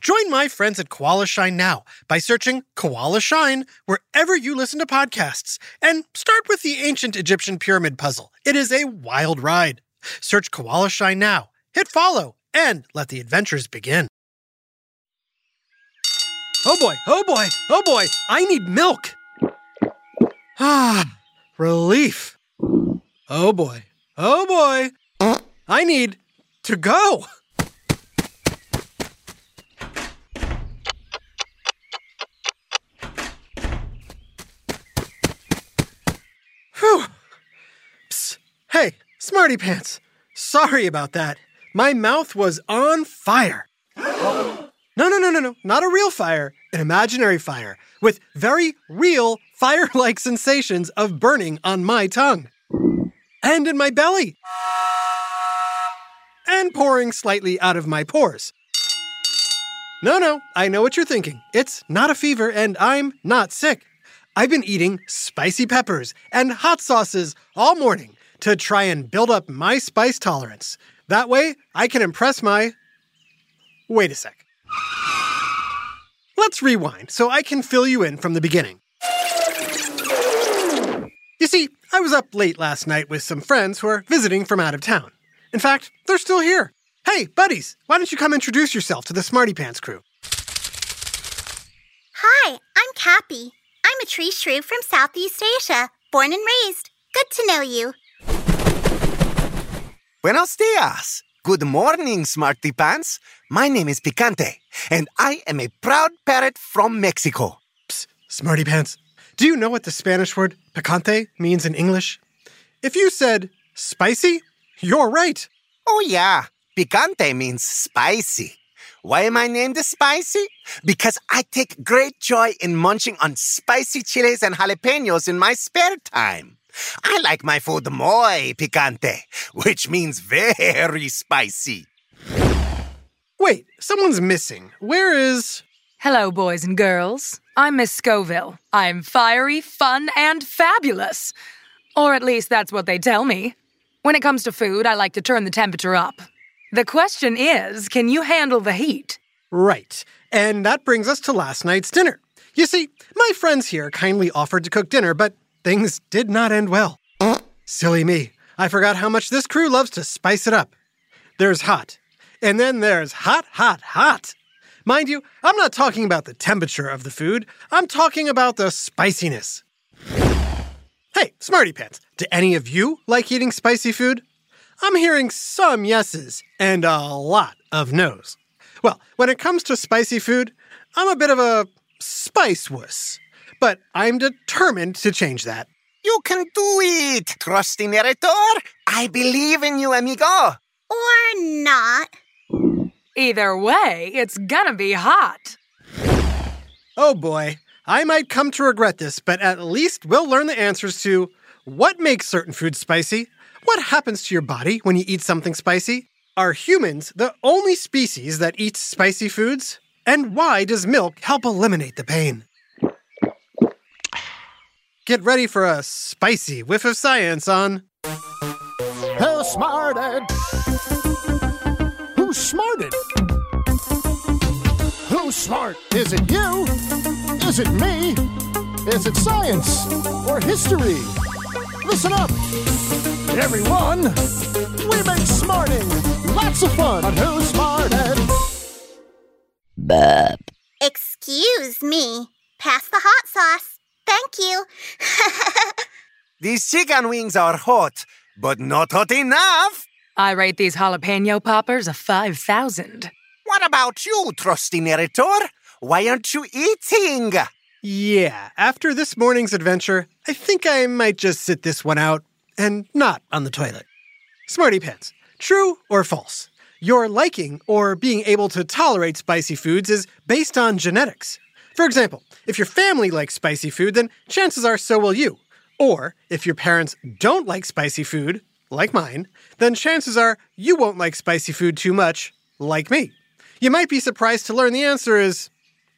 Join my friends at Koala Shine now by searching Koala Shine wherever you listen to podcasts and start with the ancient Egyptian pyramid puzzle. It is a wild ride. Search Koala Shine now, hit follow, and let the adventures begin. Oh boy, oh boy, oh boy, I need milk. Ah, relief. Oh boy, oh boy, I need to go. Whew. Psst. Hey, Smarty Pants. Sorry about that. My mouth was on fire. no, no, no, no, no. Not a real fire, an imaginary fire with very real fire like sensations of burning on my tongue and in my belly and pouring slightly out of my pores. No, no, I know what you're thinking. It's not a fever and I'm not sick. I've been eating spicy peppers and hot sauces all morning to try and build up my spice tolerance. That way, I can impress my. Wait a sec. Let's rewind so I can fill you in from the beginning. You see, I was up late last night with some friends who are visiting from out of town. In fact, they're still here. Hey, buddies, why don't you come introduce yourself to the Smarty Pants crew? Hi, I'm Cappy. I'm a tree shrew from Southeast Asia, born and raised. Good to know you. Buenos dias. Good morning, Smarty Pants. My name is Picante, and I am a proud parrot from Mexico. Psst, Smarty Pants. Do you know what the Spanish word picante means in English? If you said spicy, you're right. Oh, yeah. Picante means spicy. Why am I named Spicy? Because I take great joy in munching on spicy chiles and jalapenos in my spare time. I like my food muy picante, which means very spicy. Wait, someone's missing. Where is. Hello, boys and girls. I'm Miss Scoville. I'm fiery, fun, and fabulous. Or at least that's what they tell me. When it comes to food, I like to turn the temperature up. The question is can you handle the heat? Right. And that brings us to last night's dinner. You see, my friends here kindly offered to cook dinner, but things did not end well. Silly me. I forgot how much this crew loves to spice it up. There's hot. And then there's hot, hot, hot. Mind you, I'm not talking about the temperature of the food, I'm talking about the spiciness. Hey, Smarty Pants, do any of you like eating spicy food? I'm hearing some yeses and a lot of no's. Well, when it comes to spicy food, I'm a bit of a spice wuss, but I'm determined to change that. You can do it, trusty narrator. I believe in you, amigo. Or not. Either way, it's gonna be hot. Oh boy, I might come to regret this, but at least we'll learn the answers to what makes certain foods spicy, what happens to your body when you eat something spicy, are humans the only species that eats spicy foods, and why does milk help eliminate the pain? Get ready for a spicy whiff of science on Who smarted? Who smarted? Who's smart? Is it you? Is it me? Is it science or history? Listen up, everyone. We make smarting lots of fun on Who Smarted. Burp. Excuse me. Pass the hot sauce. Thank you. These chicken wings are hot, but not hot enough. I rate these jalapeno poppers a 5,000. What about you, trusty narrator? Why aren't you eating? Yeah, after this morning's adventure, I think I might just sit this one out and not on the toilet. Smarty Pants, true or false? Your liking or being able to tolerate spicy foods is based on genetics. For example, if your family likes spicy food, then chances are so will you. Or if your parents don't like spicy food, like mine, then chances are you won't like spicy food too much, like me. You might be surprised to learn the answer is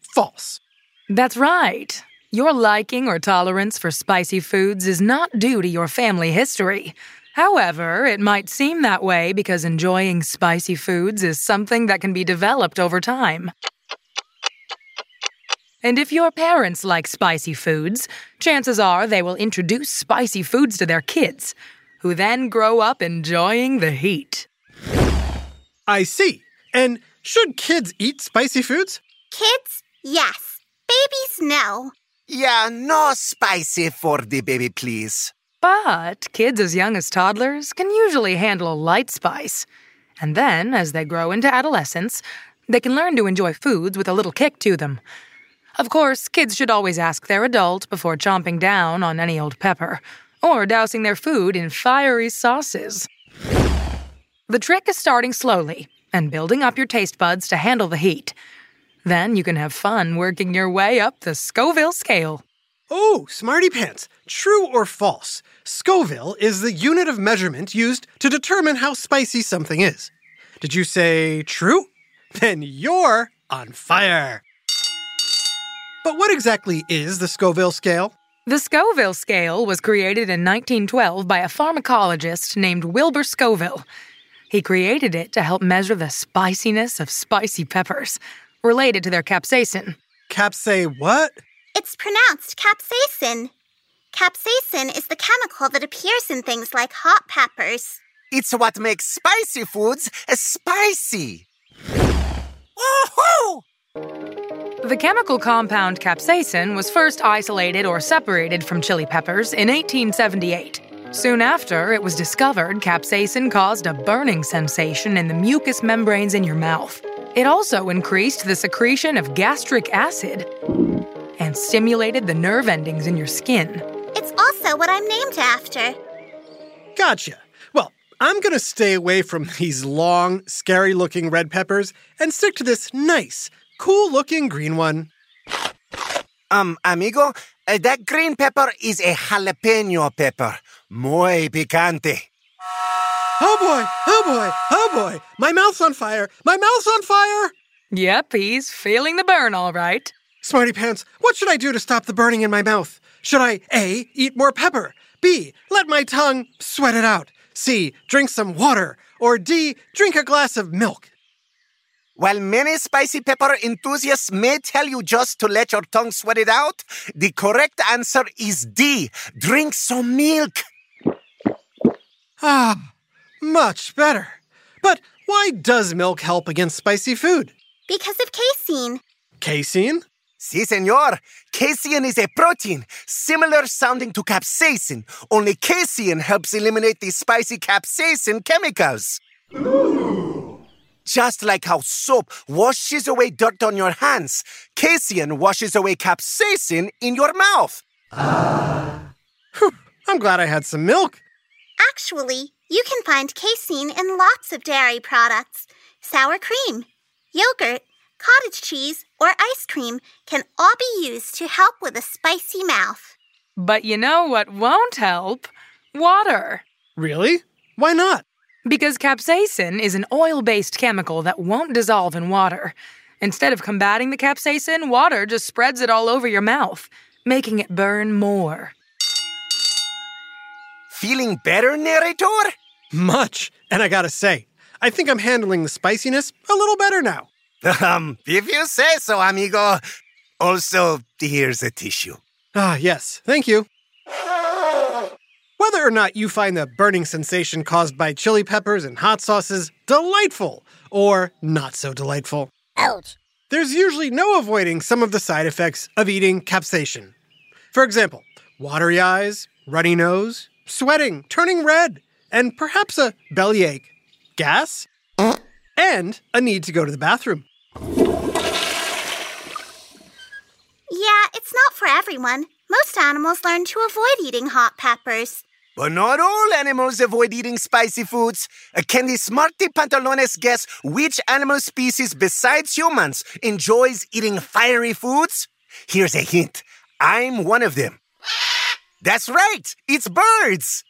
false. That's right. Your liking or tolerance for spicy foods is not due to your family history. However, it might seem that way because enjoying spicy foods is something that can be developed over time. And if your parents like spicy foods, chances are they will introduce spicy foods to their kids, who then grow up enjoying the heat. I see. And should kids eat spicy foods? Kids, yes. Babies, no. Yeah, no spicy for the baby, please. But kids as young as toddlers can usually handle light spice. And then, as they grow into adolescence, they can learn to enjoy foods with a little kick to them. Of course, kids should always ask their adult before chomping down on any old pepper, or dousing their food in fiery sauces. The trick is starting slowly and building up your taste buds to handle the heat. Then you can have fun working your way up the Scoville scale. Oh, Smarty Pants, true or false? Scoville is the unit of measurement used to determine how spicy something is. Did you say true? Then you're on fire. But what exactly is the Scoville scale? The Scoville scale was created in 1912 by a pharmacologist named Wilbur Scoville. He created it to help measure the spiciness of spicy peppers, related to their capsaicin. Capsay what? It's pronounced capsaicin. Capsaicin is the chemical that appears in things like hot peppers. It's what makes spicy foods spicy. Woohoo! The chemical compound capsaicin was first isolated or separated from chili peppers in 1878. Soon after, it was discovered capsaicin caused a burning sensation in the mucous membranes in your mouth. It also increased the secretion of gastric acid and stimulated the nerve endings in your skin. It's also what I'm named after. Gotcha. Well, I'm gonna stay away from these long, scary looking red peppers and stick to this nice, cool looking green one. Um, amigo, uh, that green pepper is a jalapeno pepper. Muy picante. Oh boy, oh boy, oh boy! My mouth's on fire! My mouth's on fire! Yep, he's feeling the burn all right. Smarty Pants, what should I do to stop the burning in my mouth? Should I A. Eat more pepper? B. Let my tongue sweat it out? C. Drink some water? Or D. Drink a glass of milk? While many spicy pepper enthusiasts may tell you just to let your tongue sweat it out, the correct answer is D. Drink some milk. Ah, much better. But why does milk help against spicy food? Because of casein. Casein? Si, senor. Casein is a protein, similar sounding to capsaicin, only casein helps eliminate the spicy capsaicin chemicals. Just like how soap washes away dirt on your hands, casein washes away capsaicin in your mouth. Whew, I'm glad I had some milk. Actually, you can find casein in lots of dairy products. Sour cream, yogurt, cottage cheese, or ice cream can all be used to help with a spicy mouth. But you know what won't help? Water. Really? Why not? Because capsaicin is an oil based chemical that won't dissolve in water. Instead of combating the capsaicin, water just spreads it all over your mouth, making it burn more. Feeling better, narrator? Much. And I gotta say, I think I'm handling the spiciness a little better now. Um, if you say so, amigo. Also, here's a tissue. Ah, yes, thank you. Whether or not you find the burning sensation caused by chili peppers and hot sauces delightful or not so delightful, Ouch. there's usually no avoiding some of the side effects of eating capsaicin. For example, watery eyes, runny nose, sweating, turning red, and perhaps a bellyache. gas, and a need to go to the bathroom. Yeah, it's not for everyone. Most animals learn to avoid eating hot peppers. But not all animals avoid eating spicy foods. Uh, Can the Smarty Pantalones guess which animal species besides humans enjoys eating fiery foods? Here's a hint. I'm one of them. That's right. It's birds.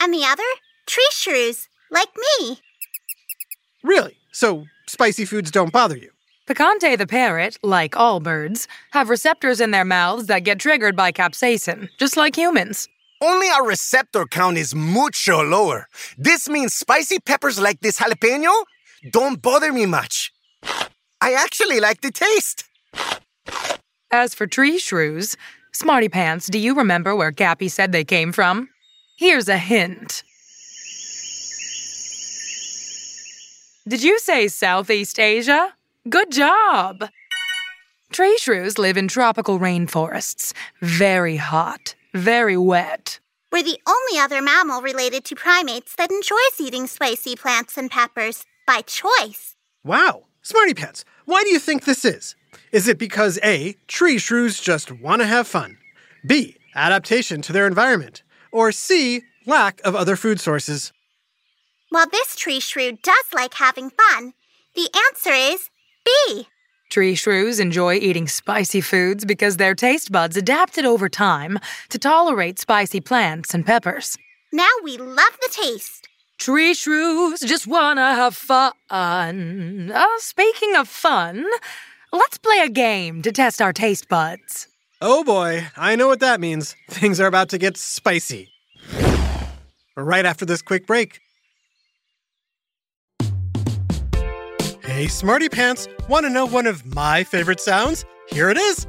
And the other? Tree shrews, like me. Really? So spicy foods don't bother you? Picante the parrot, like all birds, have receptors in their mouths that get triggered by capsaicin, just like humans. Only our receptor count is mucho lower. This means spicy peppers like this jalapeno don't bother me much. I actually like the taste. As for tree shrews, Smarty Pants, do you remember where Cappy said they came from? Here's a hint. Did you say Southeast Asia? Good job! Tree shrews live in tropical rainforests. Very hot, very wet. We're the only other mammal related to primates that enjoys eating spicy plants and peppers by choice. Wow. Smarty Pants, why do you think this is? Is it because A, tree shrews just want to have fun? B, adaptation to their environment? Or C, lack of other food sources? While this tree shrew does like having fun, the answer is B. Tree shrews enjoy eating spicy foods because their taste buds adapted over time to tolerate spicy plants and peppers. Now we love the taste. Tree shrews just wanna have fun. Uh, speaking of fun, let's play a game to test our taste buds. Oh boy, I know what that means. Things are about to get spicy. Right after this quick break. Hey, Smarty Pants, want to know one of my favorite sounds? Here it is.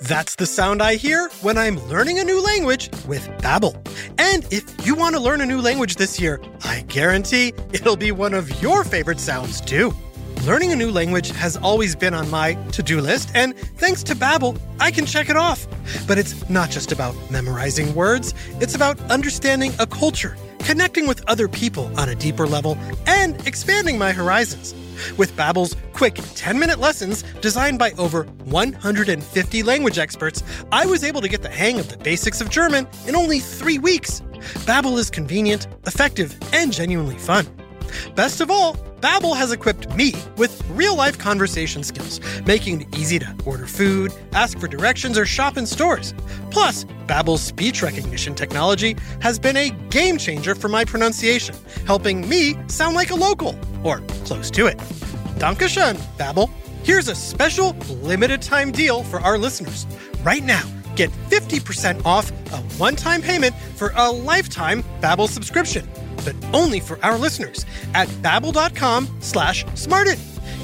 That's the sound I hear when I'm learning a new language with Babbel. And if you want to learn a new language this year, I guarantee it'll be one of your favorite sounds too. Learning a new language has always been on my to-do list, and thanks to Babbel, I can check it off. But it's not just about memorizing words, it's about understanding a culture, connecting with other people on a deeper level, and expanding my horizons. With Babbel's quick 10-minute lessons designed by over 150 language experts, I was able to get the hang of the basics of German in only 3 weeks. Babbel is convenient, effective, and genuinely fun. Best of all, Babbel has equipped me with real-life conversation skills, making it easy to order food, ask for directions, or shop in stores. Plus, Babbel's speech recognition technology has been a game changer for my pronunciation, helping me sound like a local, or close to it. Dankeschön, Babbel. Here's a special limited time deal for our listeners. Right now, get 50% off a one-time payment for a lifetime Babbel subscription but only for our listeners at babbel.com slash smarted.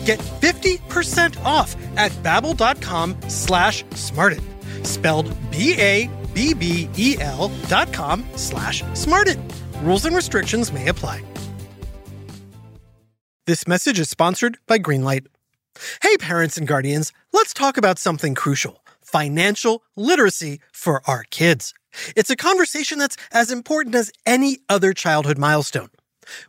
Get 50% off at babbel.com slash smarted. Spelled B-A-B-B-E-L dot com slash smarted. Rules and restrictions may apply. This message is sponsored by Greenlight. Hey, parents and guardians, let's talk about something crucial financial literacy for our kids. It's a conversation that's as important as any other childhood milestone.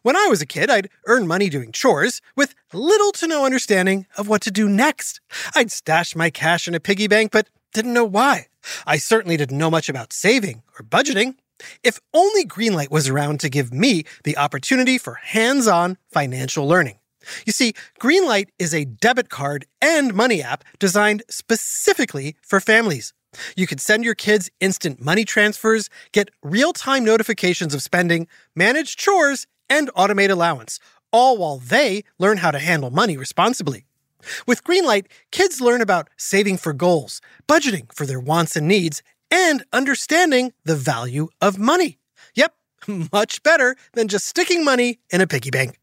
When I was a kid, I'd earn money doing chores with little to no understanding of what to do next. I'd stash my cash in a piggy bank, but didn't know why. I certainly didn't know much about saving or budgeting. If only Greenlight was around to give me the opportunity for hands on financial learning. You see, Greenlight is a debit card and money app designed specifically for families. You can send your kids instant money transfers, get real time notifications of spending, manage chores, and automate allowance, all while they learn how to handle money responsibly. With Greenlight, kids learn about saving for goals, budgeting for their wants and needs, and understanding the value of money. Yep, much better than just sticking money in a piggy bank.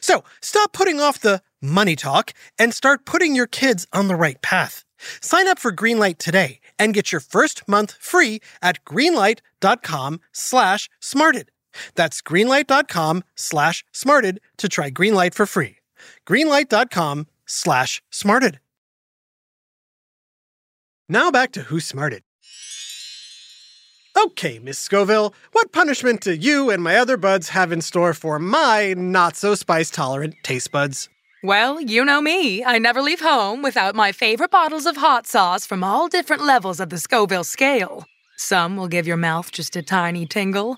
So stop putting off the money talk and start putting your kids on the right path. Sign up for Greenlight today and get your first month free at greenlight.com slash smarted. That's greenlight.com slash smarted to try Greenlight for free. Greenlight.com slash smarted. Now back to Who Smarted. Okay, Miss Scoville, what punishment do you and my other buds have in store for my not so spice tolerant taste buds? Well, you know me. I never leave home without my favorite bottles of hot sauce from all different levels of the Scoville scale. Some will give your mouth just a tiny tingle,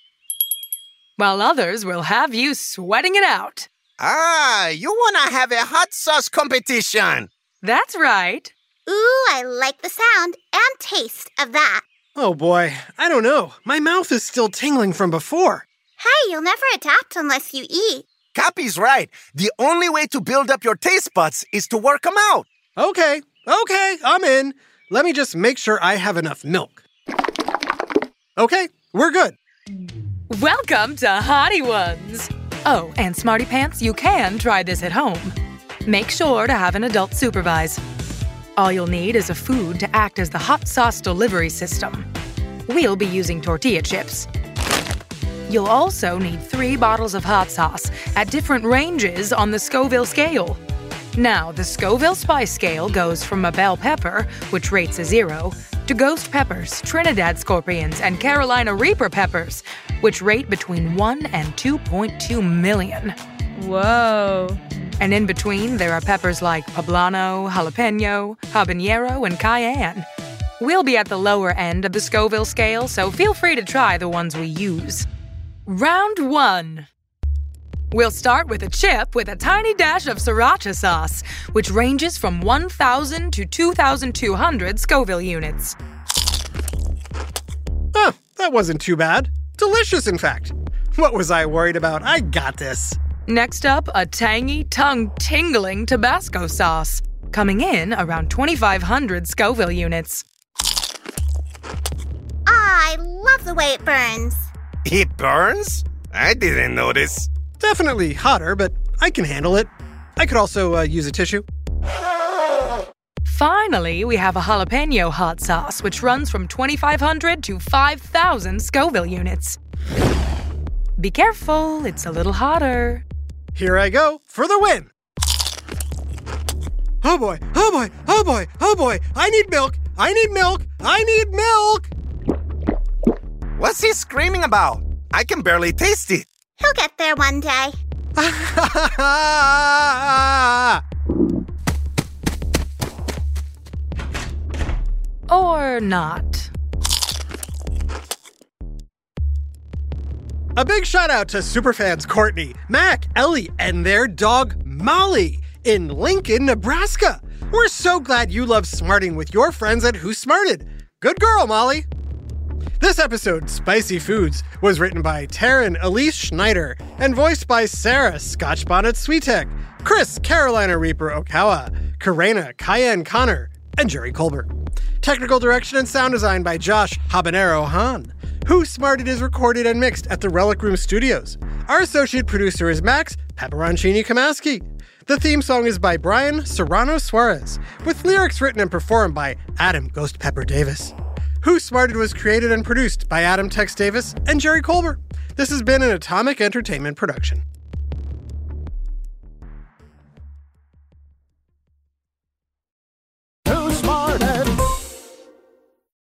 while others will have you sweating it out. Ah, you wanna have a hot sauce competition? That's right. Ooh, I like the sound and taste of that. Oh boy, I don't know. My mouth is still tingling from before. Hey, you'll never adapt unless you eat. Cappy's right. The only way to build up your taste buds is to work them out. Okay, okay, I'm in. Let me just make sure I have enough milk. Okay, we're good. Welcome to Hottie Ones. Oh, and Smarty Pants, you can try this at home. Make sure to have an adult supervise. All you'll need is a food to act as the hot sauce delivery system. We'll be using tortilla chips. You'll also need three bottles of hot sauce at different ranges on the Scoville scale. Now, the Scoville spice scale goes from a bell pepper, which rates a zero, to ghost peppers, Trinidad scorpions, and Carolina Reaper peppers, which rate between 1 and 2.2 million. Whoa. And in between, there are peppers like poblano, jalapeno, habanero, and cayenne. We'll be at the lower end of the Scoville scale, so feel free to try the ones we use. Round one. We'll start with a chip with a tiny dash of sriracha sauce, which ranges from 1,000 to 2,200 Scoville units. Huh, that wasn't too bad. Delicious, in fact. What was I worried about? I got this. Next up, a tangy, tongue tingling Tabasco sauce, coming in around 2,500 Scoville units. I love the way it burns. It burns? I didn't notice. Definitely hotter, but I can handle it. I could also uh, use a tissue. Finally, we have a jalapeno hot sauce, which runs from 2,500 to 5,000 Scoville units. Be careful, it's a little hotter. Here I go for the win. Oh boy, oh boy, oh boy, oh boy. I need milk. I need milk. I need milk. What's he screaming about? I can barely taste it. He'll get there one day. Or not. A big shout out to superfans Courtney, Mac, Ellie, and their dog Molly in Lincoln, Nebraska. We're so glad you love smarting with your friends at Who Smarted. Good girl, Molly. This episode, Spicy Foods, was written by Taryn Elise Schneider and voiced by Sarah Scotchbonnet Sweetek, Chris Carolina Reaper Okawa, Karena Cayenne Connor, and Jerry Colbert. Technical direction and sound design by Josh Habanero Han. Who Smarted is recorded and mixed at the Relic Room Studios. Our associate producer is Max Pepperoncini Kamaski. The theme song is by Brian Serrano Suarez, with lyrics written and performed by Adam Ghost Pepper Davis. Who Smarted was created and produced by Adam Tex Davis and Jerry Colbert. This has been an Atomic Entertainment production.